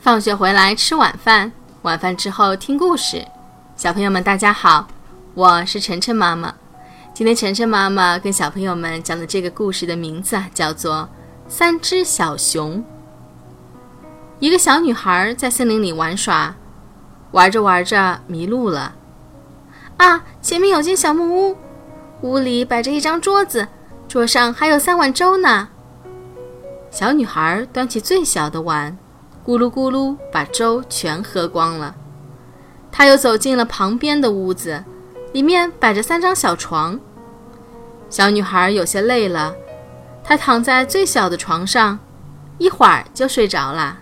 放学回来吃晚饭，晚饭之后听故事。小朋友们，大家好，我是晨晨妈妈。今天晨晨妈妈跟小朋友们讲的这个故事的名字，叫做《三只小熊》。一个小女孩在森林里玩耍，玩着玩着迷路了。啊，前面有间小木屋，屋里摆着一张桌子，桌上还有三碗粥呢。小女孩端起最小的碗，咕噜咕噜把粥全喝光了。她又走进了旁边的屋子，里面摆着三张小床。小女孩有些累了，她躺在最小的床上，一会儿就睡着了。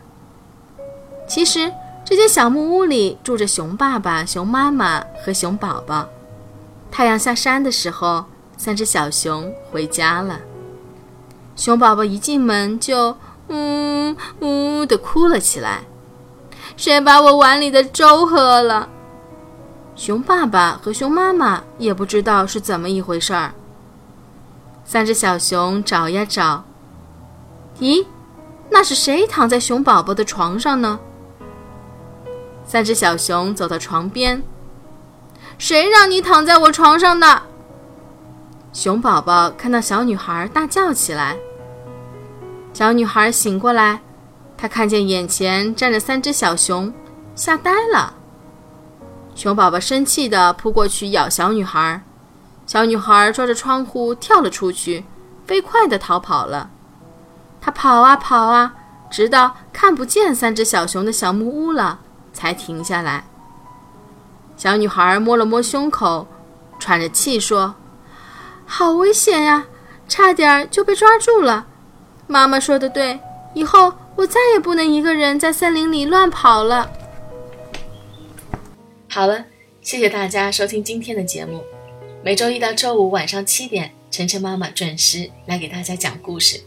其实这间小木屋里住着熊爸爸、熊妈妈和熊宝宝。太阳下山的时候，三只小熊回家了。熊宝宝一进门就呜呜地哭了起来，谁把我碗里的粥喝了？熊爸爸和熊妈妈也不知道是怎么一回事儿。三只小熊找呀找，咦，那是谁躺在熊宝宝的床上呢？三只小熊走到床边，谁让你躺在我床上的？熊宝宝看到小女孩，大叫起来。小女孩醒过来，她看见眼前站着三只小熊，吓呆了。熊宝宝生气地扑过去咬小女孩，小女孩抓着窗户跳了出去，飞快地逃跑了。她跑啊跑啊，直到看不见三只小熊的小木屋了，才停下来。小女孩摸了摸胸口，喘着气说：“好危险呀，差点就被抓住了。”妈妈说的对，以后我再也不能一个人在森林里乱跑了。好了，谢谢大家收听今天的节目。每周一到周五晚上七点，晨晨妈妈准时来给大家讲故事。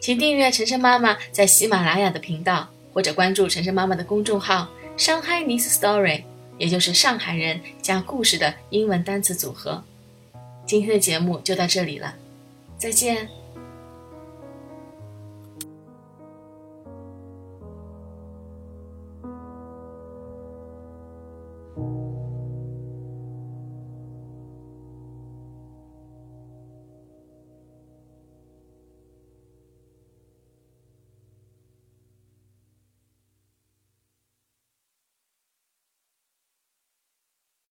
请订阅晨晨妈妈在喜马拉雅的频道，或者关注晨晨妈妈的公众号“上海 Nice Story”，也就是上海人加故事的英文单词组合。今天的节目就到这里了，再见。